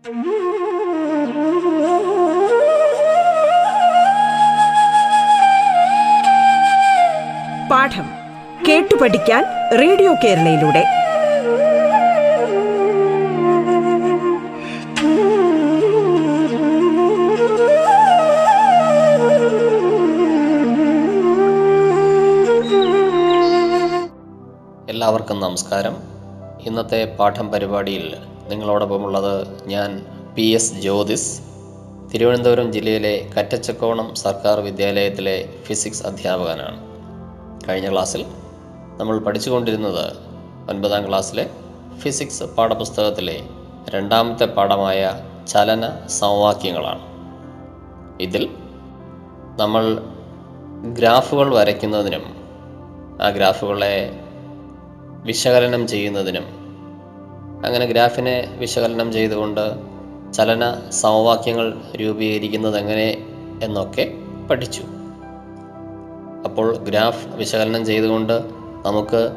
പാഠം കേട്ടു പഠിക്കാൻ റേഡിയോ കേരളയിലൂടെ. എല്ലാവർക്കും നമസ്കാരം. ഇന്നത്തെ പാഠം പരിപാടിയിൽ നിങ്ങളോടൊപ്പമുള്ളത് ഞാൻ പി എസ് ജ്യോതിസ് തിരുവനന്തപുരം ജില്ലയിലെ കറ്റച്ചക്കോണം സർക്കാർ വിദ്യാലയത്തിലെ ഫിസിക്സ് അധ്യാപകനാണ്. കഴിഞ്ഞ ക്ലാസ്സിൽ നമ്മൾ പഠിച്ചുകൊണ്ടിരുന്നത് ഒൻപതാം ക്ലാസ്സിലെ ഫിസിക്സ് പാഠപുസ്തകത്തിലെ രണ്ടാമത്തെ പാഠമായ ചലന സമവാക്യങ്ങളാണ്. ഇതിൽ നമ്മൾ ഗ്രാഫുകൾ വരയ്ക്കുന്നതിനും ആ ഗ്രാഫുകളെ വിശകലനം ചെയ്യുന്നതിനും അങ്ങനെ ഗ്രാഫിനെ വിശകലനം ചെയ്തുകൊണ്ട് ചലന സമവാക്യങ്ങൾ രൂപീകരിക്കുന്നത് എങ്ങനെ എന്നൊക്കെ പഠിച്ചു. അപ്പോൾ ഗ്രാഫ് വിശകലനം ചെയ്തുകൊണ്ട് നമുക്ക്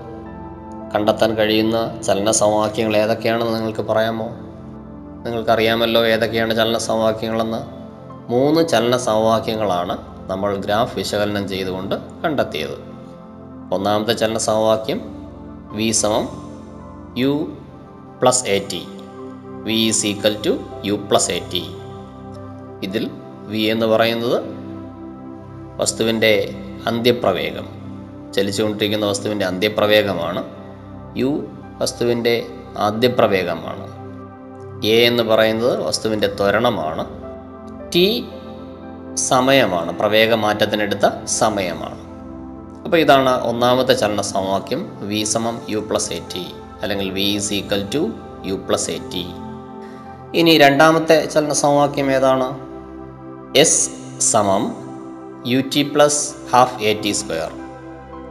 കണ്ടെത്താൻ കഴിയുന്ന ചലന സമവാക്യങ്ങൾ ഏതൊക്കെയാണെന്ന് നിങ്ങൾക്ക് പറയാമോ? നിങ്ങൾക്കറിയാമല്ലോ ഏതൊക്കെയാണ് ചലന സമവാക്യങ്ങളെന്ന്. മൂന്ന് ചലന സമവാക്യങ്ങളാണ് നമ്മൾ ഗ്രാഫ് വിശകലനം ചെയ്തുകൊണ്ട് കണ്ടെത്തിയത്. ഒന്നാമത്തെ ചലന സമവാക്യം വി സമം U plus A T V is equal to U plus A T ഇതിൽ വി എന്ന് പറയുന്നത് വസ്തുവിന്റെ അന്ത്യപ്രവേഗം. ചലിച്ചുകൊണ്ടിരിക്കുന്ന വസ്തുവിന്റെ അന്ത്യപ്രവേഗമാണ്. യു വസ്തുവിന്റെ ആദ്യപ്രവേഗമാണ്. എ എന്ന് പറയുന്നത് വസ്തുവിന്റെ ത്വരണമാണ്. ടി സമയമാണ്. പ്രവേഗമാറ്റത്തിനെടുത്ത സമയമാണ്. അപ്പോൾ ഇതാണ് ഒന്നാമത്തെ ചലന സമവാക്യം. വി സമം യു പ്ലസ് എ ടി അല്ലെങ്കിൽ V is equal to U plus A T ഇനി രണ്ടാമത്തെ ചലന സമവാക്യം ഏതാണ്? എസ് സമം U T plus half A T square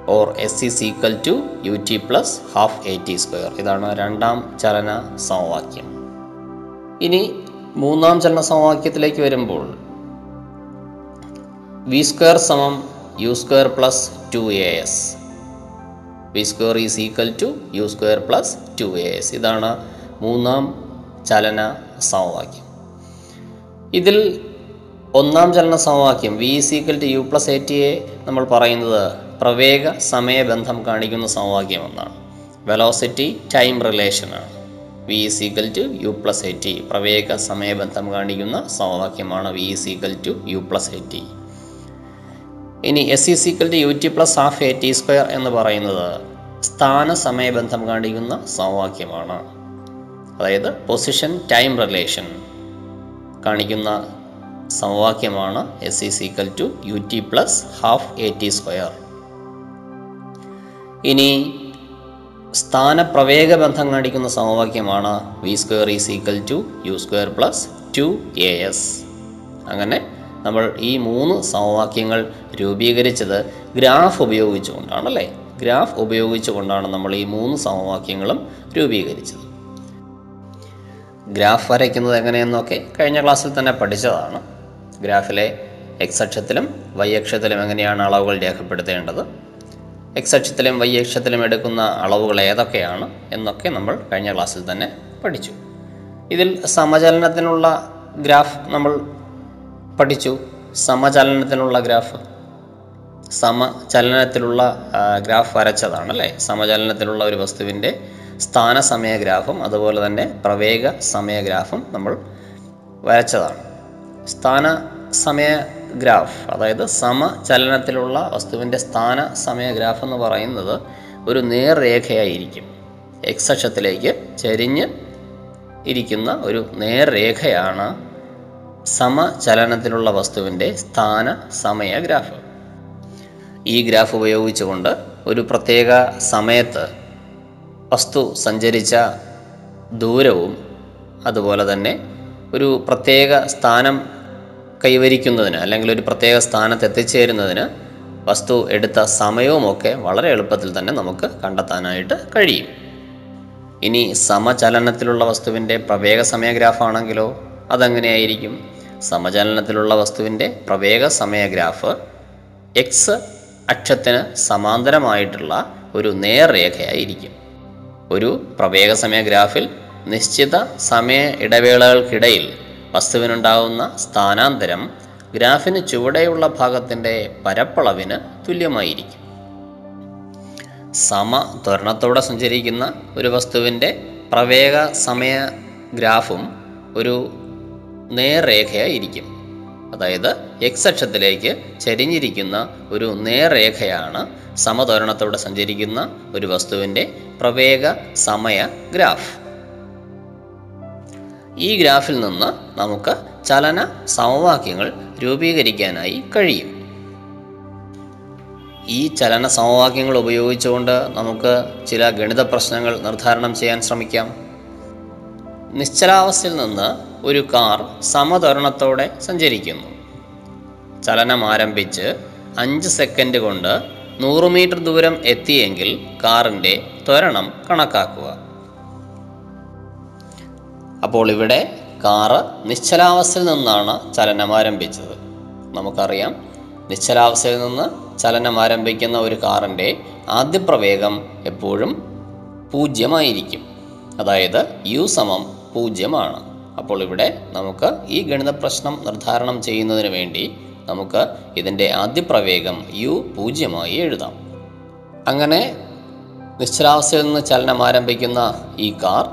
or S is equal to U T plus half A T square ഇതാണ് രണ്ടാം ചലന സമവാക്യം. ഇനി മൂന്നാം ചലന സമവാക്യത്തിലേക്ക് വരുമ്പോൾ വി സ്ക്വയർ സമം U square plus two A S V square is equal to U square plus two A S ഇതാണ് മൂന്നാം ചലന സമവാക്യം. ഇതിൽ ഒന്നാം ചലന സമവാക്യം V is equal to U plus A T A നമ്മൾ പറയുന്നത് പ്രവേഗ സമയബന്ധം കാണിക്കുന്ന സമവാക്യം എന്നാണ് velocity time റിലേഷനാണ് V is equal to U plus A T പ്രവേഗ സമയബന്ധം കാണിക്കുന്ന സമവാക്യമാണ് V is equal to U plus A T ഇനി S is equal to U T plus half A T square എന്ന് പറയുന്നത് സ്ഥാന സമയബന്ധം കാണിക്കുന്ന സമവാക്യമാണ്. അതായത് പൊസിഷൻ ടൈം റിലേഷൻ കാണിക്കുന്ന സമവാക്യമാണ് S is equal to U T plus half A T square ഇനി സ്ഥാനപ്രവേഗ ബന്ധം കാണിക്കുന്ന സമവാക്യമാണ് V square is equal to U square plus two A S അങ്ങനെ നമ്മൾ ഈ മൂന്ന് സമവാക്യങ്ങൾ രൂപീകരിച്ചത് ഗ്രാഫ് ഉപയോഗിച്ചുകൊണ്ടാണല്ലേ? ഗ്രാഫ് ഉപയോഗിച്ചുകൊണ്ടാണ് നമ്മൾ ഈ മൂന്ന് സമവാക്യങ്ങളും രൂപീകരിച്ചത്. ഗ്രാഫ് വരയ്ക്കുന്നത് എങ്ങനെയെന്നൊക്കെ കഴിഞ്ഞ ക്ലാസ്സിൽ തന്നെ പഠിച്ചതാണ്. ഗ്രാഫിലെ എക്സ് അക്ഷത്തിലും വൈ അക്ഷത്തിലും എങ്ങനെയാണ് അളവുകൾ രേഖപ്പെടുത്തേണ്ടത്? എക്സ് അക്ഷത്തിലും വൈ അക്ഷത്തിലും എടുക്കുന്ന അളവുകൾ ഏതൊക്കെയാണ് എന്നൊക്കെ നമ്മൾ കഴിഞ്ഞ ക്ലാസ്സിൽ തന്നെ പഠിച്ചു. ഇതിൽ സമചലനത്തിനുള്ള ഗ്രാഫ് നമ്മൾ പഠിച്ചു. സമചലനത്തിനുള്ള ഗ്രാഫ്. സമചലനത്തിലുള്ള ഗ്രാഫ് വരച്ചതാണ് അല്ലേ സമചലനത്തിലുള്ള ഒരു വസ്തുവിന്റെ സ്ഥാനസമയ ഗ്രാഫും അതുപോലെ തന്നെ പ്രവേഗ സമയ ഗ്രാഫും നമ്മൾ വരച്ചതാണ്. സ്ഥാന സമയ ഗ്രാഫ് അതായത് സമചലനത്തിലുള്ള വസ്തുവിന്റെ സ്ഥാന സമയ ഗ്രാഫ് എന്ന് പറയുന്നത് ഒരു നേർരേഖയായിരിക്കും. എക്സ് അക്ഷത്തിലേക്ക് ചരിഞ്ഞ് ഇരിക്കുന്ന ഒരു നേർരേഖയാണ് സമചലനത്തിലുള്ള വസ്തുവിന്റെ സ്ഥാന സമയ ഗ്രാഫ്. ഈ ഗ്രാഫ് ഉപയോഗിച്ചുകൊണ്ട് ഒരു പ്രത്യേക സമയത്ത് വസ്തു സഞ്ചരിച്ച ദൂരവും അതുപോലെ തന്നെ ഒരു പ്രത്യേക സ്ഥാനം കൈവരിക്കുന്നതിന് അല്ലെങ്കിൽ ഒരു പ്രത്യേക സ്ഥാനത്ത് എത്തിച്ചേരുന്നതിന് വസ്തു എടുത്ത സമയവുമൊക്കെ വളരെ എളുപ്പത്തിൽ തന്നെ നമുക്ക് കണ്ടെത്താനായിട്ട് കഴിയും. ഇനി സമചലനത്തിലുള്ള വസ്തുവിന്റെ പ്രവേഗ സമയ ഗ്രാഫാണെങ്കിലോ അതെങ്ങനെയായിരിക്കും? സമചലനത്തിലുള്ള വസ്തുവിന്റെ പ്രവേഗ സമയ ഗ്രാഫ് എക്സ് അക്ഷത്തിന് സമാന്തരമായിട്ടുള്ള ഒരു നേർരേഖയായിരിക്കും. ഒരു പ്രവേഗ സമയ ഗ്രാഫിൽ നിശ്ചിത സമയ ഇടവേളകൾക്കിടയിൽ വസ്തുവിനുണ്ടാകുന്ന സ്ഥാനാന്തരം ഗ്രാഫിന് ചുവടെയുള്ള ഭാഗത്തിന്റെ പരപ്പളവിന് തുല്യമായിരിക്കും. സമ ത്വരണത്തോടെ സഞ്ചരിക്കുന്ന ഒരു വസ്തുവിന്റെ പ്രവേഗ സമയ ഗ്രാഫും ഒരു നേർരേഖയായിരിക്കും. അതായത് എക്സ് അക്ഷത്തിലേക്ക് ചരിഞ്ഞിരിക്കുന്ന ഒരു നേർരേഖയാണ് സമതോരണത്തോടെ സഞ്ചരിക്കുന്ന ഒരു വസ്തുവിന്റെ പ്രവേഗ സമയ ഗ്രാഫ്. ഈ ഗ്രാഫിൽ നിന്ന് നമുക്ക് ചലന സമവാക്യങ്ങൾ രൂപീകരിക്കാനായി കഴിയും. ഈ ചലന സമവാക്യങ്ങൾ ഉപയോഗിച്ചുകൊണ്ട് നമുക്ക് ചില ഗണിത പ്രശ്നങ്ങൾ നിർദ്ധാരണം ചെയ്യാൻ ശ്രമിക്കാം. നിശ്ചലാവസ്ഥയിൽ നിന്ന് ഒരു കാർ സമതരണത്തോടെ സഞ്ചരിക്കുന്നു. ചലനം ആരംഭിച്ച് അഞ്ച് സെക്കൻഡ് കൊണ്ട് നൂറ് മീറ്റർ ദൂരം എത്തിയെങ്കിൽ കാറിന്റെ ത്വരണം കണക്കാക്കുക. അപ്പോൾ ഇവിടെ കാറ് നിശ്ചലാവസ്ഥയിൽ നിന്നാണ് ചലനം ആരംഭിച്ചത്. നമുക്കറിയാം നിശ്ചലാവസ്ഥയിൽ നിന്ന് ചലനം ആരംഭിക്കുന്ന ഒരു കാറിന്റെ ആദ്യ പ്രവേഗം എപ്പോഴും പൂജ്യമായിരിക്കും. അതായത് യു സമം പൂജ്യമാണ്. അപ്പോൾ ഇവിടെ നമുക്ക് ഈ ഗണിത പ്രശ്നം നിർദ്ധാരണം ചെയ്യുന്നതിന് വേണ്ടി നമുക്ക് ഇതിന്റെ ആദ്യ പ്രവേഗം യു പൂജ്യമായി എഴുതാം. അങ്ങനെ നിശ്ചലാവസ്ഥയിൽ നിന്ന് ചലനം ആരംഭിക്കുന്ന ഈ കാർ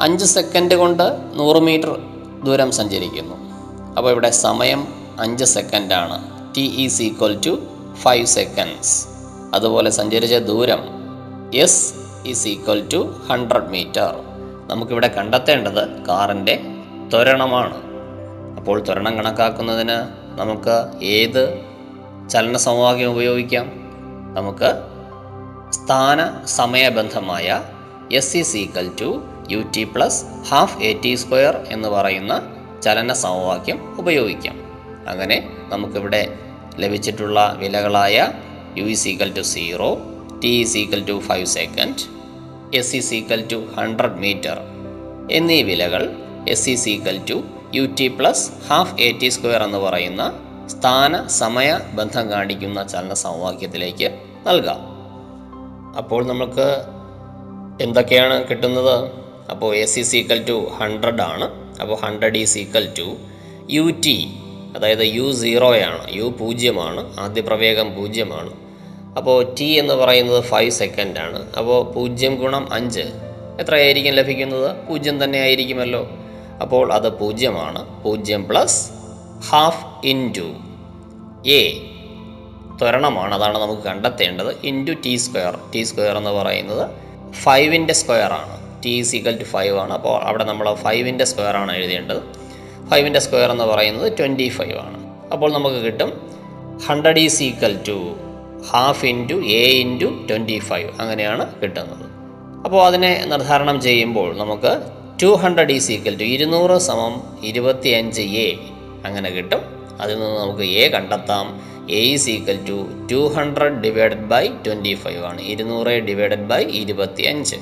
അഞ്ച് സെക്കൻഡ് കൊണ്ട് നൂറ് മീറ്റർ ദൂരം സഞ്ചരിക്കുന്നു. അപ്പോൾ ഇവിടെ സമയം അഞ്ച് സെക്കൻഡാണ് T is equal to five seconds അതുപോലെ സഞ്ചരിച്ച ദൂരം S is equal to hundred metre നമുക്കിവിടെ കണ്ടെത്തേണ്ടത് കാറിന്റെ ത്വരണമാണ്. അപ്പോൾ ത്വരണം കണക്കാക്കുന്നതിന് നമുക്ക് ഏത് ചലന സമവാക്യം ഉപയോഗിക്കാം? നമുക്ക് സ്ഥാന സമയബന്ധമായ S is equal to U T plus half A T square എന്ന് പറയുന്ന ചലന സമവാക്യം ഉപയോഗിക്കാം. അങ്ങനെ നമുക്കിവിടെ ലഭിച്ചിട്ടുള്ള വിലകളായ U is equal to zero T is equal to five second S is equal to hundred metre എന്നീ വിലകൾ S is equal to U T plus half A T square എന്ന് പറയുന്ന സ്ഥാന സമയ ബന്ധം കാണിക്കുന്ന ചലന സമവാക്യത്തിലേക്ക് നൽകാം. അപ്പോൾ നമുക്ക് എന്തൊക്കെയാണ് കിട്ടുന്നത്? അപ്പോൾ S is equal to hundred ആണ്. അപ്പോൾ hundred is equal to U T അതായത് യു സീറോയാണ് യു പൂജ്യമാണ്. ആദ്യ പ്രവേഗം പൂജ്യമാണ്. അപ്പോൾ ടി എന്ന് പറയുന്നത് ഫൈവ് ആണ്. അപ്പോൾ പൂജ്യം ഗുണം അഞ്ച് എത്രയായിരിക്കും ലഭിക്കുന്നത്? പൂജ്യം തന്നെ ആയിരിക്കുമല്ലോ. അപ്പോൾ അത് പൂജ്യമാണ്. പൂജ്യം പ്ലസ് ഹാഫ് ഇന്റു എ ത്വരണമാണ്. അതാണ് നമുക്ക് കണ്ടെത്തേണ്ടത്. Into T square T square എന്ന് പറയുന്നത് ഫൈവിന്റെ സ്ക്വയർ ആണ്. T is equal to five ആണ്. അപ്പോൾ അവിടെ നമ്മൾ ഫൈവിന്റെ സ്ക്വയർ ആണ് എഴുതേണ്ടത്. ഫൈവിന്റെ സ്ക്വയർ എന്ന് പറയുന്നത് ട്വന്റി ഫൈവ് ആണ്. അപ്പോൾ നമുക്ക് കിട്ടും hundred is equal to half into A into twenty five അങ്ങനെയാണ് കിട്ടുന്നത്. അപ്പോൾ അതിനെ നിർദ്ധാരണം ചെയ്യുമ്പോൾ നമുക്ക് two hundred is equal to ഇരുന്നൂറ് സമം ഇരുപത്തി അഞ്ച് എ അങ്ങനെ കിട്ടും. അതിൽ നിന്ന് നമുക്ക് എ കണ്ടെത്താം. A is equal to two hundred divided by twenty five ആണ്. ഇരുന്നൂറ് ഡിവൈഡഡ് ബൈ ഇരുപത്തി അഞ്ച്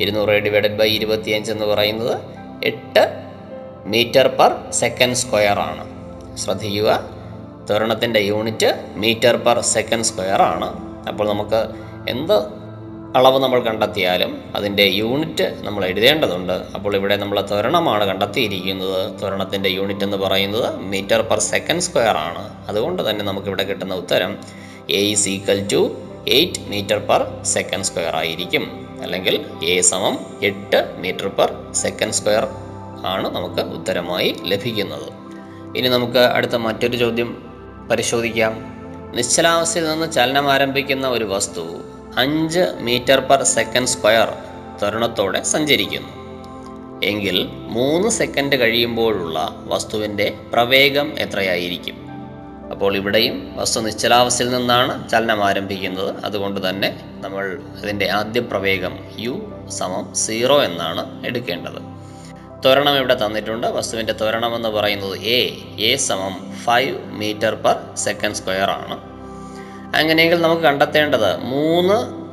ഇരുന്നൂറ് ഡിവൈഡഡ് ബൈ ഇരുപത്തി അഞ്ച് എന്ന് പറയുന്നത് എട്ട് മീറ്റർ പെർ സെക്കൻഡ് സ്ക്വയർ ആണ്. ശ്രദ്ധിക്കുക. ത്വരണത്തിന്റെ unit metre per second square ആണ്. അപ്പോൾ നമുക്ക് എന്ത് അളവ് നമ്മൾ കണ്ടെത്തിയാലും അതിന്റെ യൂണിറ്റ് നമ്മൾ എഴുതേണ്ടതുണ്ട്. അപ്പോൾ ഇവിടെ നമ്മൾ ത്വരണമാണ് കണ്ടെത്തിയിരിക്കുന്നത്. ത്വരണത്തിന്റെ യൂണിറ്റ് എന്ന് പറയുന്നത് മീറ്റർ പെർ സെക്കൻഡ് സ്ക്വയർ ആണ്. അതുകൊണ്ട് തന്നെ നമുക്കിവിടെ കിട്ടുന്ന ഉത്തരം A is equal to eight metre per second square ആയിരിക്കും. അല്ലെങ്കിൽ എ സമം എട്ട് മീറ്റർ പെർ സെക്കൻഡ് സ്ക്വയർ ആണ് നമുക്ക് ഉത്തരമായി ലഭിക്കുന്നത്. ഇനി നമുക്ക് അടുത്ത മറ്റൊരു ചോദ്യം പരിശോധിക്കാം. നിശ്ചലാവസ്ഥയിൽ നിന്ന് ചലനം ആരംഭിക്കുന്ന ഒരു വസ്തു അഞ്ച് മീറ്റർ പെർ സെക്കൻഡ് സ്ക്വയർ ത്വരണത്തോടെ സഞ്ചരിക്കുന്നു. എങ്കിൽ മൂന്ന് സെക്കൻഡ് കഴിയുമ്പോഴുള്ള വസ്തുവിന്റെ പ്രവേഗം എത്രയായിരിക്കും? അപ്പോൾ ഇവിടെയും വസ്തു നിശ്ചലാവസ്ഥയിൽ നിന്നാണ് ചലനം ആരംഭിക്കുന്നത്. അതുകൊണ്ട് തന്നെ നമ്മൾ ഇതിന്റെ ആദ്യ പ്രവേഗം യു സമം സീറോ എന്നാണ് എടുക്കേണ്ടത്. ത്വരണം ഇവിടെ തന്നിട്ടുണ്ട്. വസ്തുവിന്റെ ത്വരണം എന്ന് പറയുന്നത് എ എ സമം five metre per second square ആണ്. അങ്ങനെയെങ്കിൽ നമുക്ക് കണ്ടെത്തേണ്ടത് മൂന്ന്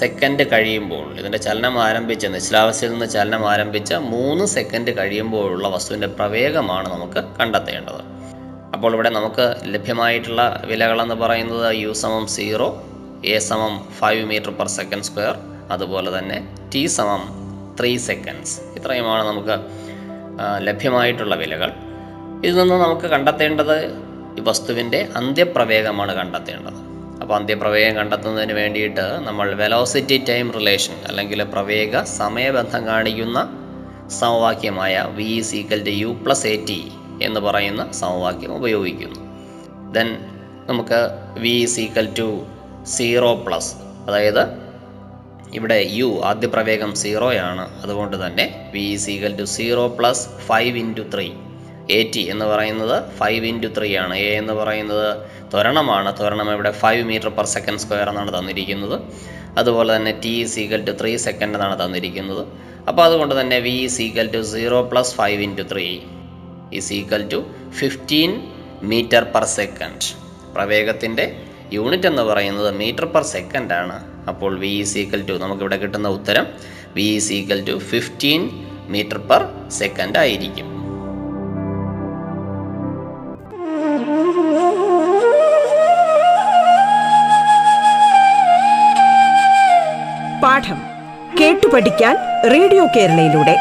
സെക്കൻഡ് കഴിയുമ്പോൾ ഇതിന്റെ ചലനം ആരംഭിച്ച നിശ്ചലാവസ്ഥയിൽ നിന്ന് ചലനം ആരംഭിച്ച മൂന്ന് സെക്കൻഡ് കഴിയുമ്പോഴുള്ള വസ്തുവിന്റെ പ്രവേഗമാണ് നമുക്ക് കണ്ടെത്തേണ്ടത്. അപ്പോൾ ഇവിടെ നമുക്ക് ലഭ്യമായിട്ടുള്ള വിലകളെന്ന് പറയുന്നത് യു സമം സീറോ എ സമം five metre per second square അതുപോലെ തന്നെ ടി സമം ത്രീ സെക്കൻഡ്സ് ഇത്രയുമാണ് നമുക്ക് ലഭ്യമായിട്ടുള്ള വിലകൾ. ഇതിൽ നിന്ന് നമുക്ക് കണ്ടെത്തേണ്ടത് ഈ വസ്തുവിന്റെ അന്ത്യപ്രവേഗമാണ് കണ്ടെത്തേണ്ടത്. അപ്പോൾ അന്ത്യപ്രവേഗം കണ്ടെത്തുന്നതിന് വേണ്ടിയിട്ട് നമ്മൾ വെലോസിറ്റി ടൈം റിലേഷൻ അല്ലെങ്കിൽ പ്രവേഗ സമയബന്ധം കാണിക്കുന്ന സമവാക്യമായ V is equal to U plus A T എന്ന് പറയുന്ന സമവാക്യം ഉപയോഗിക്കുന്നു. ദെൻ നമുക്ക് V is equal to zero plus അതായത് ഇവിടെ യു ആദ്യ പ്രവേഗം സീറോയാണ്. അതുകൊണ്ട് തന്നെ V is equal to zero plus five into three A T എന്ന് പറയുന്നത് ഫൈവ് ഇന്റു ത്രീ ആണ്. എ എന്ന് പറയുന്നത് ത്വരണമാണ്. ത്വരണം ഇവിടെ five metre per second square എന്നാണ് തന്നിരിക്കുന്നത്. അതുപോലെ തന്നെ T is equal to three second എന്നാണ് തന്നിരിക്കുന്നത്. അപ്പോൾ അതുകൊണ്ട് തന്നെ V is equal to zero plus five into three is equal to fifteen metre per second പ്രവേഗത്തിന്റെ unit എന്ന് പറയുന്നത് മീറ്റർ പെർ സെക്കൻഡാണ് അപ്പോൾ വി ഈസ് ഈക്വൽ ടു നമുക്കിവിടെ കിട്ടുന്ന ഉത്തരം V is equal to fifteen metre per second ആയിരിക്കും. പാഠം കേട്ടു പഠിക്കാൻ റേഡിയോ കേരളയിലൂടെ.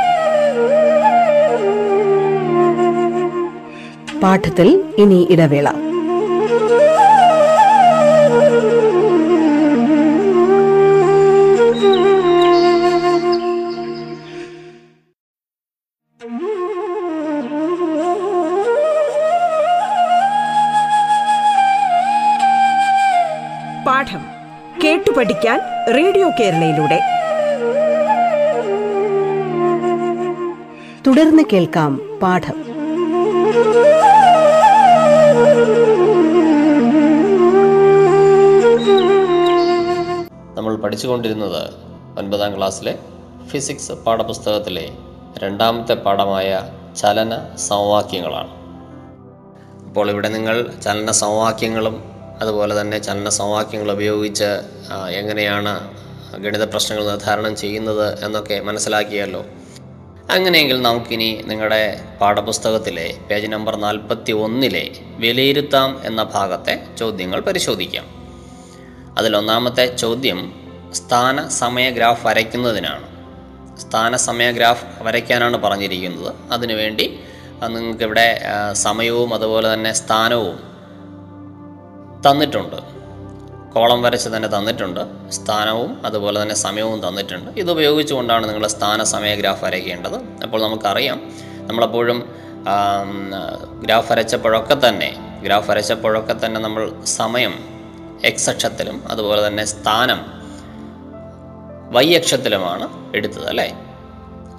പാഠത്തിൽ ഇനി ഇടവേള. പഠിക്കാൻ റേഡിയോ കേരളയിലൂടെ. തുടർന്ന് കേൾക്കാം പാഠം. നമ്മൾ പഠിച്ചുകൊണ്ടിരുന്നത് ഒൻപതാം ക്ലാസ്സിലെ ഫിസിക്സ് പാഠപുസ്തകത്തിലെ രണ്ടാമത്തെ പാഠമായ ചലന സമവാക്യങ്ങളാണ്. അപ്പോൾ ഇവിടെ നിങ്ങൾ ചലന സമവാക്യങ്ങളും അതുപോലെ തന്നെ ചലന സമവാക്യങ്ങൾ ഉപയോഗിച്ച് എങ്ങനെയാണ് ഗണിത പ്രശ്നങ്ങൾ നിർദ്ധാരണം ചെയ്യുന്നത് എന്നൊക്കെ മനസ്സിലാക്കിയല്ലോ. അങ്ങനെയെങ്കിൽ നമുക്കിനി നിങ്ങളുടെ പാഠപുസ്തകത്തിലെ പേജ് നമ്പർ നാൽപ്പത്തി ഒന്നിലെ വിലയിരുത്താം എന്ന ഭാഗത്തെ ചോദ്യങ്ങൾ പരിശോധിക്കാം. അതിലൊന്നാമത്തെ ചോദ്യം സ്ഥാന സമയ ഗ്രാഫ് വരയ്ക്കുന്നതിനാണ്. സ്ഥാന സമയ ഗ്രാഫ് വരയ്ക്കാനാണ് പറഞ്ഞിരിക്കുന്നത്. അതിനുവേണ്ടി നിങ്ങൾക്കിവിടെ സമയവും അതുപോലെ തന്നെ സ്ഥാനവും തന്നിട്ടുണ്ട്. കോളം വരച്ച് തന്നെ തന്നിട്ടുണ്ട്. സ്ഥാനവും അതുപോലെ തന്നെ സമയവും തന്നിട്ടുണ്ട്. ഇത് ഉപയോഗിച്ചുകൊണ്ടാണ് നിങ്ങൾ സ്ഥാന സമയ ഗ്രാഫ് വരയ്ക്കേണ്ടത്. അപ്പോൾ നമുക്കറിയാം. നമ്മളെപ്പോഴും ഗ്രാഫ് വരച്ചപ്പോഴൊക്കെ തന്നെ ഗ്രാഫ് വരച്ചപ്പോഴൊക്കെ തന്നെ നമ്മൾ സമയം എക്സ് അക്ഷത്തിലും അതുപോലെ തന്നെ സ്ഥാനം വൈ അക്ഷത്തിലുമാണ് എടുത്തത് അല്ലേ?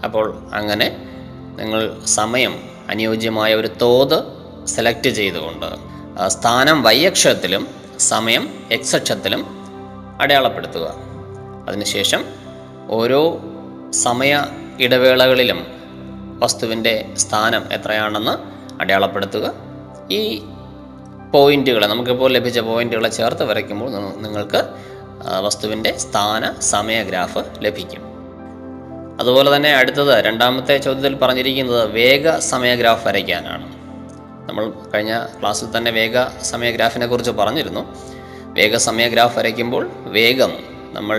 അപ്പോൾ അങ്ങനെ നിങ്ങൾ സമയം അനുയോജ്യമായ ഒരു തോത് സെലക്ട് ചെയ്തുകൊണ്ട് സ്ഥാനം വൈ അക്ഷത്തിലും സമയം എക്സ് അക്ഷത്തിലും അടയാളപ്പെടുത്തുക. അതിനുശേഷം ഓരോ സമയ ഇടവേളകളിലും വസ്തുവിന്റെ സ്ഥാനം എത്രയാണെന്ന് അടയാളപ്പെടുത്തുക. ഈ പോയിന്റുകളെ നമുക്കിപ്പോൾ ലഭിച്ച പോയിന്റുകളെ ചേർത്ത് വരയ്ക്കുമ്പോൾ നിങ്ങൾക്ക് വസ്തുവിന്റെ സ്ഥാന സമയ ഗ്രാഫ് ലഭിക്കും. അതുപോലെ തന്നെ അടുത്തത് രണ്ടാമത്തെ ചോദ്യത്തിൽ പറഞ്ഞിരിക്കുന്നത് വേഗ സമയ ഗ്രാഫ് വരയ്ക്കാനാണ്. നമ്മൾ കഴിഞ്ഞ ക്ലാസ്സിൽ തന്നെ വേഗ സമയ ഗ്രാഫിനെ കുറിച്ച് പറഞ്ഞിരുന്നു. വേഗ സമയ ഗ്രാഫ് വരയ്ക്കുമ്പോൾ വേഗം നമ്മൾ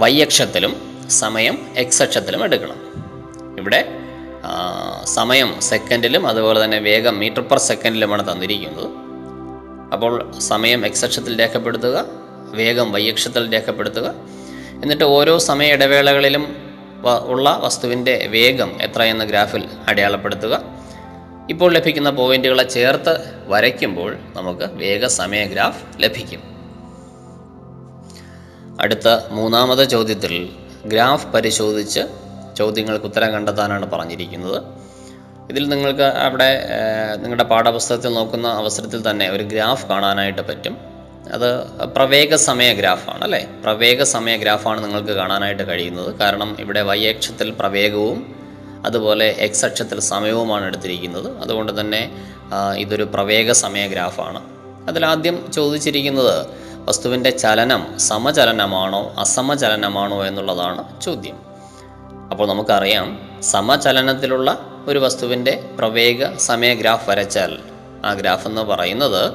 വൈ അക്ഷത്തിലും സമയം എക്സ് അക്ഷത്തിലും എടുക്കണം. ഇവിടെ സമയം സെക്കൻഡിലും അതുപോലെ തന്നെ വേഗം മീറ്റർ പെർ സെക്കൻഡിലുമാണ് തന്നിരിക്കുന്നത്. അപ്പോൾ സമയം എക്സ് അക്ഷത്തിൽ രേഖപ്പെടുത്തുക വേഗം വൈ അക്ഷത്തിൽ രേഖപ്പെടുത്തുക. എന്നിട്ട് ഓരോ സമയ ഇടവേളകളിലും ഉള്ള വസ്തുവിന്റെ വേഗം എത്രയെന്ന് ഗ്രാഫിൽ അടയാളപ്പെടുത്തുക. ഇപ്പോൾ ലഭിക്കുന്ന പോയിന്റുകളെ ചേർത്ത് വരയ്ക്കുമ്പോൾ നമുക്ക് വേഗ സമയ ഗ്രാഫ് ലഭിക്കും. അടുത്ത മൂന്നാമത്തെ ചോദ്യത്തിൽ ഗ്രാഫ് പരിശോധിച്ച് ചോദ്യങ്ങൾക്ക് ഉത്തരം കണ്ടെത്താനാണ് പറഞ്ഞിരിക്കുന്നത്. ഇതിൽ നിങ്ങൾക്ക് അവിടെ നിങ്ങളുടെ പാഠപുസ്തകത്തിൽ നോക്കുന്ന അവസരത്തിൽ തന്നെ ഒരു ഗ്രാഫ് കാണാനായിട്ട് പറ്റും. അത് പ്രവേഗ സമയ ഗ്രാഫാണ് അല്ലേ? പ്രവേഗ സമയ ഗ്രാഫാണ് നിങ്ങൾക്ക് കാണാനായിട്ട് കഴിയുന്നത്. കാരണം ഇവിടെ വൈ അക്ഷത്തിൽ പ്രവേഗവും അതുപോലെ എക്സ് അക്ഷത്തിൽ സമയവുമാണ് എടുത്തിരിക്കുന്നത്. അതുകൊണ്ട് തന്നെ ഇതൊരു പ്രവേഗ സമയ ഗ്രാഫാണ്. അതിലാദ്യം ചോദിച്ചിരിക്കുന്നത് വസ്തുവിന്റെ ചലനം സമചലനമാണോ അസമചലനമാണോ എന്നുള്ളതാണ് ചോദ്യം. അപ്പോൾ നമുക്കറിയാം സമചലനത്തിലുള്ള ഒരു വസ്തുവിന്റെ പ്രവേഗ സമയ ഗ്രാഫ് വരച്ചാൽ ആ ഗ്രാഫ് എന്ന് പറയുന്നത്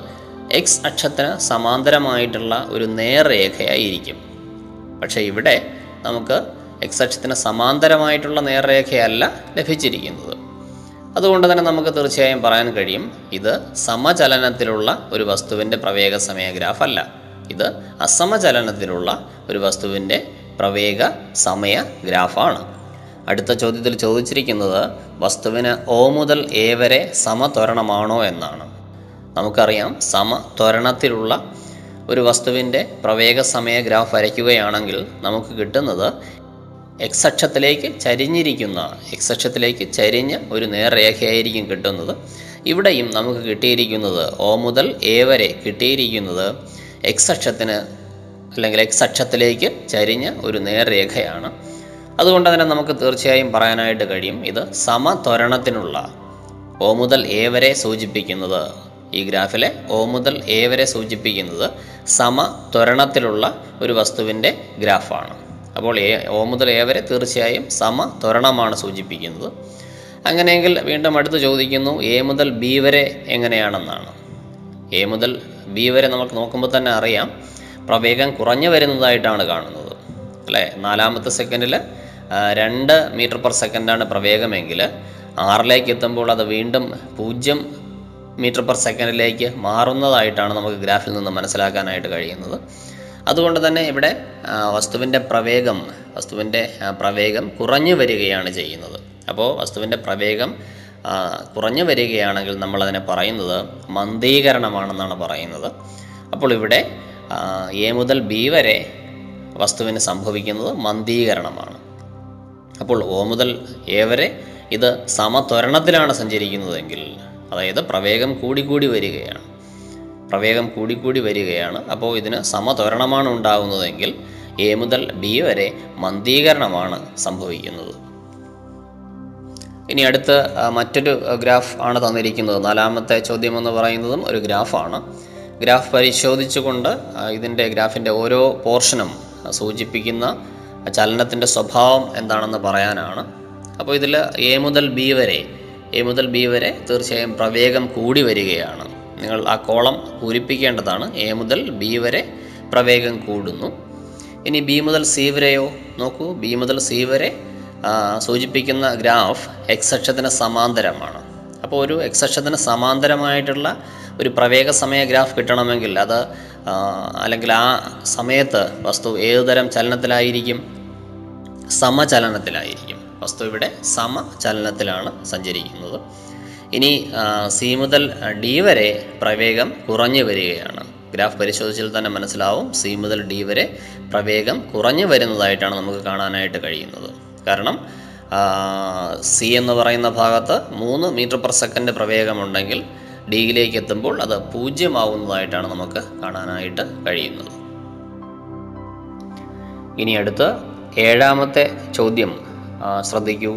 എക്സ് അക്ഷത്തിന് സമാന്തരമായിട്ടുള്ള ഒരു നേർരേഖയായിരിക്കും. പക്ഷേ ഇവിടെ നമുക്ക് എക്സ് അക്ഷത്തിന് സമാന്തരമായിട്ടുള്ള നേർരേഖയല്ല ലഭിച്ചിരിക്കുന്നത്. അതുകൊണ്ട് തന്നെ നമുക്ക് തീർച്ചയായും പറയാൻ കഴിയും ഇത് സമചലനത്തിലുള്ള ഒരു വസ്തുവിന്റെ പ്രവേഗ സമയ ഗ്രാഫ് അല്ല ഇത് അസമചലനത്തിലുള്ള ഒരു വസ്തുവിന്റെ പ്രവേഗ സമയ ഗ്രാഫാണ്. അടുത്ത ചോദ്യത്തിൽ ചോദിച്ചിരിക്കുന്നത് വസ്തുവിന് ഓ മുതൽ എ വരെ സമത്വരണമാണോ എന്നാണ്. നമുക്കറിയാം സമത്വരണത്തിലുള്ള ഒരു വസ്തുവിന്റെ പ്രവേഗ സമയ ഗ്രാഫ് വരയ്ക്കുകയാണെങ്കിൽ നമുക്ക് കിട്ടുന്നത് എക്സ് അക്ഷത്തിലേക്ക് ചരിഞ്ഞിരിക്കുന്ന എക്സ് അക്ഷത്തിലേക്ക് ചരിഞ്ഞ ഒരു നേർരേഖയായിരിക്കും കിട്ടുന്നത്. ഇവിടെയും നമുക്ക് കിട്ടിയിരിക്കുന്നത് ഓ മുതൽ എ വരെ കിട്ടിയിരിക്കുന്നത് എക്സ് അക്ഷത്തിന് അല്ലെങ്കിൽ എക്സ് അക്ഷത്തിലേക്ക് ചരിഞ്ഞ ഒരു നേർരേഖയാണ്. അതുകൊണ്ട് തന്നെ നമുക്ക് തീർച്ചയായും പറയാനായിട്ട് കഴിയും ഇത് സമത്വരണത്തിനുള്ള ഓ മുതൽ എ വരെ സൂചിപ്പിക്കുന്നത് ഈ ഗ്രാഫിലെ ഓ മുതൽ എ വരെ സൂചിപ്പിക്കുന്നത് സമത്വരണത്തിലുള്ള ഒരു വസ്തുവിന്റെ ഗ്രാഫാണ്. അപ്പോൾ എ ഓ മുതൽ എ വരെ തീർച്ചയായും സമത്വരണമാണ് സൂചിപ്പിക്കുന്നത്. അങ്ങനെയെങ്കിൽ വീണ്ടും അടുത്ത് ചോദിക്കുന്നു എ മുതൽ ബി വരെ എങ്ങനെയാണെന്നാണ്. എ മുതൽ ബി വരെ നമുക്ക് നോക്കുമ്പോൾ തന്നെ അറിയാം പ്രവേഗം കുറഞ്ഞു വരുന്നതായിട്ടാണ് കാണുന്നത്. അല്ലേ? നാലാമത്തെ സെക്കൻഡിൽ രണ്ട് മീറ്റർ പെർ സെക്കൻഡാണ് പ്രവേഗമെങ്കിൽ ആറിലേക്ക് എത്തുമ്പോൾ അത് വീണ്ടും പൂജ്യം മീറ്റർ പെർ സെക്കൻഡിലേക്ക് മാറുന്നതായിട്ടാണ് നമുക്ക് ഗ്രാഫിൽ നിന്ന് മനസ്സിലാക്കാനായിട്ട് കഴിയുന്നത്. അതുകൊണ്ട് തന്നെ ഇവിടെ വസ്തുവിന്റെ പ്രവേഗം വസ്തുവിന്റെ പ്രവേഗം കുറഞ്ഞു വരികയാണ് ചെയ്യുന്നത്. അപ്പോൾ വസ്തുവിന്റെ പ്രവേഗം കുറഞ്ഞു വരികയാണെങ്കിൽ നമ്മളതിനെ പറയുന്നത് മന്ദീകരണമാണെന്നാണ് പറയുന്നത്. അപ്പോൾ ഇവിടെ എ മുതൽ ബി വരെ വസ്തുവിന് സംഭവിക്കുന്നത് മന്ദീകരണമാണ്. അപ്പോൾ ഒ മുതൽ എ വരെ ഇത് സമത്വരണത്തിലാണ് സഞ്ചരിക്കുന്നതെങ്കിൽ അതായത് പ്രവേഗം കൂടിക്കൂടി വരികയാണ്. പ്രവേഗം കൂടിക്കൂടി വരികയാണ്. അപ്പോൾ ഇതിന് സമത്വരണമാണ് ഉണ്ടാകുന്നതെങ്കിൽ എ മുതൽ ബി വരെ മന്ദീകരണമാണ് സംഭവിക്കുന്നത്. ഇനി അടുത്ത മറ്റൊരു ഗ്രാഫ് ആണ് തന്നിരിക്കുന്നത്. നാലാമത്തെ ചോദ്യം എന്ന് പറയുന്നതും ഒരു ഗ്രാഫാണ്. ഗ്രാഫ് പരിശോധിച്ചുകൊണ്ട് ഇതിന്റെ ഗ്രാഫിന്റെ ഓരോ പോർഷനും സൂചിപ്പിക്കുന്ന ചലനത്തിന്റെ സ്വഭാവം എന്താണെന്ന് പറയാനാണ്. അപ്പോൾ ഇതിൽ എ മുതൽ ബി വരെ എ മുതൽ ബി വരെ തീർച്ചയായും പ്രവേഗം കൂടി വരികയാണ്. നിങ്ങൾ ആ കോളം പൂരിപ്പിക്കേണ്ടതാണ്. എ മുതൽ ബി വരെ പ്രവേഗം കൂടുന്നു. ഇനി ബി മുതൽ സി വരെയോ? നോക്കൂ ബി മുതൽ സി വരെ സൂചിപ്പിക്കുന്ന ഗ്രാഫ് എക്സ് അക്ഷത്തിന് സമാന്തരമാണ്. അപ്പോൾ ഒരു എക്സ് അക്ഷത്തിന് സമാന്തരമായിട്ടുള്ള ഒരു പ്രവേഗ സമയ ഗ്രാഫ് കിട്ടണമെങ്കിൽ അത് അല്ലെങ്കിൽ ആ സമയത്ത് വസ്തു ഏതുതരം ചലനത്തിലായിരിക്കും? സമചലനത്തിലായിരിക്കും. വസ്തു ഇവിടെ സമചലനത്തിലാണ് സഞ്ചരിക്കുന്നത്. ഇനി സി മുതൽ ഡി വരെ പ്രവേഗം കുറഞ്ഞു വരികയാണ്. ഗ്രാഫ് പരിശോധിച്ചാൽ തന്നെ മനസ്സിലാവും സി മുതൽ ഡി വരെ പ്രവേഗം കുറഞ്ഞു വരുന്നതായിട്ടാണ് നമുക്ക് കാണാനായിട്ട് കഴിയുന്നത്. കാരണം സി എന്ന് പറയുന്ന ഭാഗത്ത് മൂന്ന് മീറ്റർ പെർ സെക്കൻഡ് പ്രവേഗമുണ്ടെങ്കിൽ ഡിയിലേക്ക് എത്തുമ്പോൾ അത് പൂജ്യമാവുന്നതായിട്ടാണ് നമുക്ക് കാണാനായിട്ട് കഴിയുന്നത്. ഇനി അടുത്ത് ഏഴാമത്തെ ചോദ്യം ശ്രദ്ധിക്കൂ.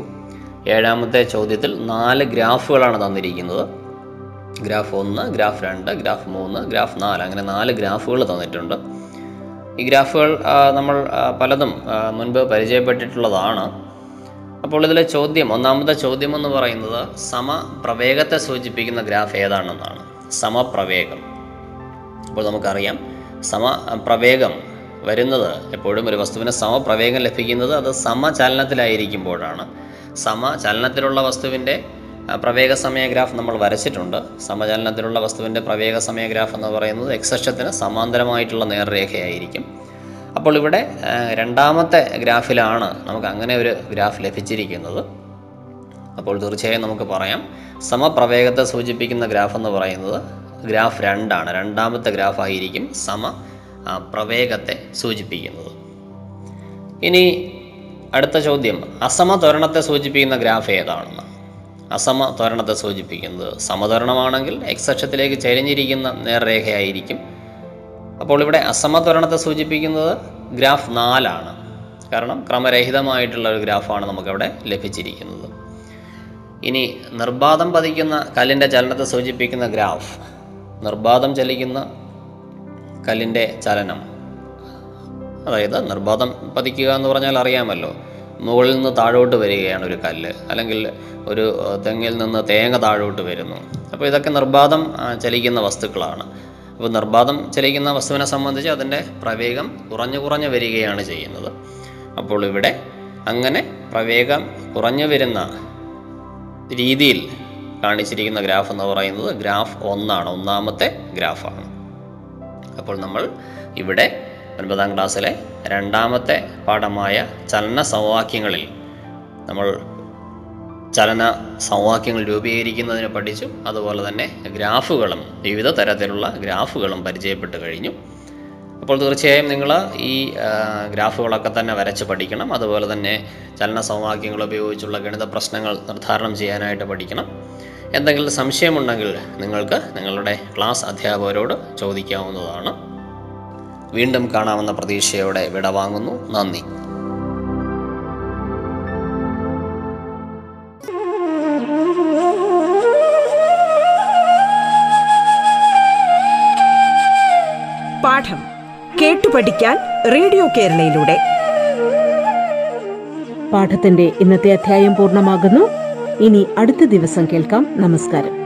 ഏഴാമത്തെ ചോദ്യത്തിൽ നാല് ഗ്രാഫുകളാണ് തന്നിരിക്കുന്നത്. ഗ്രാഫ് ഒന്ന് ഗ്രാഫ് രണ്ട് ഗ്രാഫ് മൂന്ന് ഗ്രാഫ് നാല്. അങ്ങനെ നാല് ഗ്രാഫുകൾ തന്നിട്ടുണ്ട്. ഈ ഗ്രാഫുകൾ നമ്മൾ പലതും മുൻപ് പരിചയപ്പെട്ടിട്ടുള്ളതാണ്. അപ്പോൾ ഇതിലെ ചോദ്യം ഒന്നാമത്തെ ചോദ്യം എന്ന് പറയുന്നത് സമപ്രവേഗത്തെ സൂചിപ്പിക്കുന്ന ഗ്രാഫ് ഏതാണെന്നാണ്. സമപ്രവേഗം. അപ്പോൾ നമുക്കറിയാം സമപ്രവേഗം വരുന്നത് എപ്പോഴും ഒരു വസ്തുവിന് സമപ്രവേഗം ലഭിക്കുന്നത് അത് സമചലനത്തിലായിരിക്കുമ്പോഴാണ്. സമചലനത്തിലുള്ള വസ്തുവിന്റെ ആ, പ്രവേഗ സമയ ഗ്രാഫ് നമ്മൾ വരച്ചിട്ടുണ്ട്. സമചലനത്തിലുള്ള വസ്തുവിന്റെ പ്രവേഗ സമയ ഗ്രാഫ് എന്ന് പറയുന്നത് എക്സക്ഷത്തിന് സമാന്തരമായിട്ടുള്ള നേർരേഖയായിരിക്കും. അപ്പോൾ ഇവിടെ രണ്ടാമത്തെ ഗ്രാഫിലാണ് നമുക്ക് അങ്ങനെ ഒരു ഗ്രാഫ് ലഭിച്ചിരിക്കുന്നത്. അപ്പോൾ തീർച്ചയായും നമുക്ക് പറയാം. സമപ്രവേഗത്തെ സൂചിപ്പിക്കുന്ന ഗ്രാഫ് എന്ന് പറയുന്നത് ഗ്രാഫ് രണ്ടാണ്. രണ്ടാമത്തെ ഗ്രാഫായിരിക്കും സമ പ്രവേഗത്തെ സൂചിപ്പിക്കുന്നത്. ഇനി അടുത്ത ചോദ്യം. അസമ ത്വരണത്തെ സൂചിപ്പിക്കുന്ന ഗ്രാഫ് ഏതാണെന്ന്. അസമ ത്വരണത്തെ സൂചിപ്പിക്കുന്നത് സമത്വരണമാണെങ്കിൽ എക്സ് അക്ഷത്തിലേക്ക് ചരിഞ്ഞിരിക്കുന്ന നേർരേഖയായിരിക്കും. അപ്പോൾ ഇവിടെ അസമ ത്വരണത്തെ സൂചിപ്പിക്കുന്നത് ഗ്രാഫ് നാലാണ്. കാരണം ക്രമരഹിതമായിട്ടുള്ള ഒരു ഗ്രാഫാണ് നമുക്കവിടെ ലഭിച്ചിരിക്കുന്നത്. ഇനി നിർബാധം പതിക്കുന്ന കല്ലിന്റെ ചലനത്തെ സൂചിപ്പിക്കുന്ന ഗ്രാഫ്. നിർബാധം ചലിക്കുന്ന കല്ലിന്റെ ചലനം. അതായത് നിർബാധം പതിക്കുക എന്ന് പറഞ്ഞാൽ അറിയാമല്ലോ. മുകളിൽ നിന്ന് താഴോട്ട് വരികയാണ് ഒരു കല്ല്. അല്ലെങ്കിൽ ഒരു തെങ്ങിൽ നിന്ന് തേങ്ങ താഴോട്ട് വരുന്നു. അപ്പോൾ ഇതൊക്കെ നിർബാധം ചലിക്കുന്ന വസ്തുക്കളാണ്. അപ്പോൾ നിർബാധം ചലിക്കുന്ന വസ്തുവിനെ സംബന്ധിച്ച് അതിന്റെ പ്രവേഗം കുറഞ്ഞു കുറഞ്ഞു വരികയാണ് ചെയ്യുന്നത്. അപ്പോൾ ഇവിടെ അങ്ങനെ പ്രവേഗം കുറഞ്ഞു വരുന്ന രീതിയിൽ കാണിച്ചിരിക്കുന്ന ഗ്രാഫ് എന്ന് പറയുന്നത് ഗ്രാഫ് ഒന്നാണ്. ഒന്നാമത്തെ ഗ്രാഫാണ്. അപ്പോൾ നമ്മൾ ഇവിടെ ഒൻപതാം ക്ലാസ്സിലെ രണ്ടാമത്തെ പാഠമായ ചലന സമവാക്യങ്ങളിൽ നമ്മൾ ചലന സമവാക്യങ്ങൾ രൂപീകരിക്കുന്നതിനെ പഠിച്ചു. അതുപോലെ തന്നെ ഗ്രാഫുകളും വിവിധ തരത്തിലുള്ള ഗ്രാഫുകളും പരിചയപ്പെട്ട് കഴിഞ്ഞു. അപ്പോൾ തീർച്ചയായും നിങ്ങൾ ഈ ഗ്രാഫുകളൊക്കെ തന്നെ വരച്ച് പഠിക്കണം. അതുപോലെ തന്നെ ചലന സമവാക്യങ്ങൾ ഉപയോഗിച്ചുള്ള ഗണിത പ്രശ്നങ്ങൾ നിർദ്ധാരണം ചെയ്യാനായിട്ട് പഠിക്കണം. എന്തെങ്കിലും സംശയമുണ്ടെങ്കിൽ നിങ്ങൾക്ക് നിങ്ങളുടെ ക്ലാസ് അധ്യാപകരോട് ചോദിക്കാവുന്നതാണ്. വീണ്ടും കാണാമെന്ന പ്രതീക്ഷയോടെ വിടവാങ്ങുന്നു നന്ദി. പാഠം കേട്ടു പഠിക്കാൻ റേഡിയോ കേരളയിലൂടെ. പാഠത്തിന്റെ ഇന്നത്തെ അധ്യായം പൂർണമാകുന്നു. ഇനി അടുത്ത ദിവസം കേൾക്കാം. നമസ്കാരം.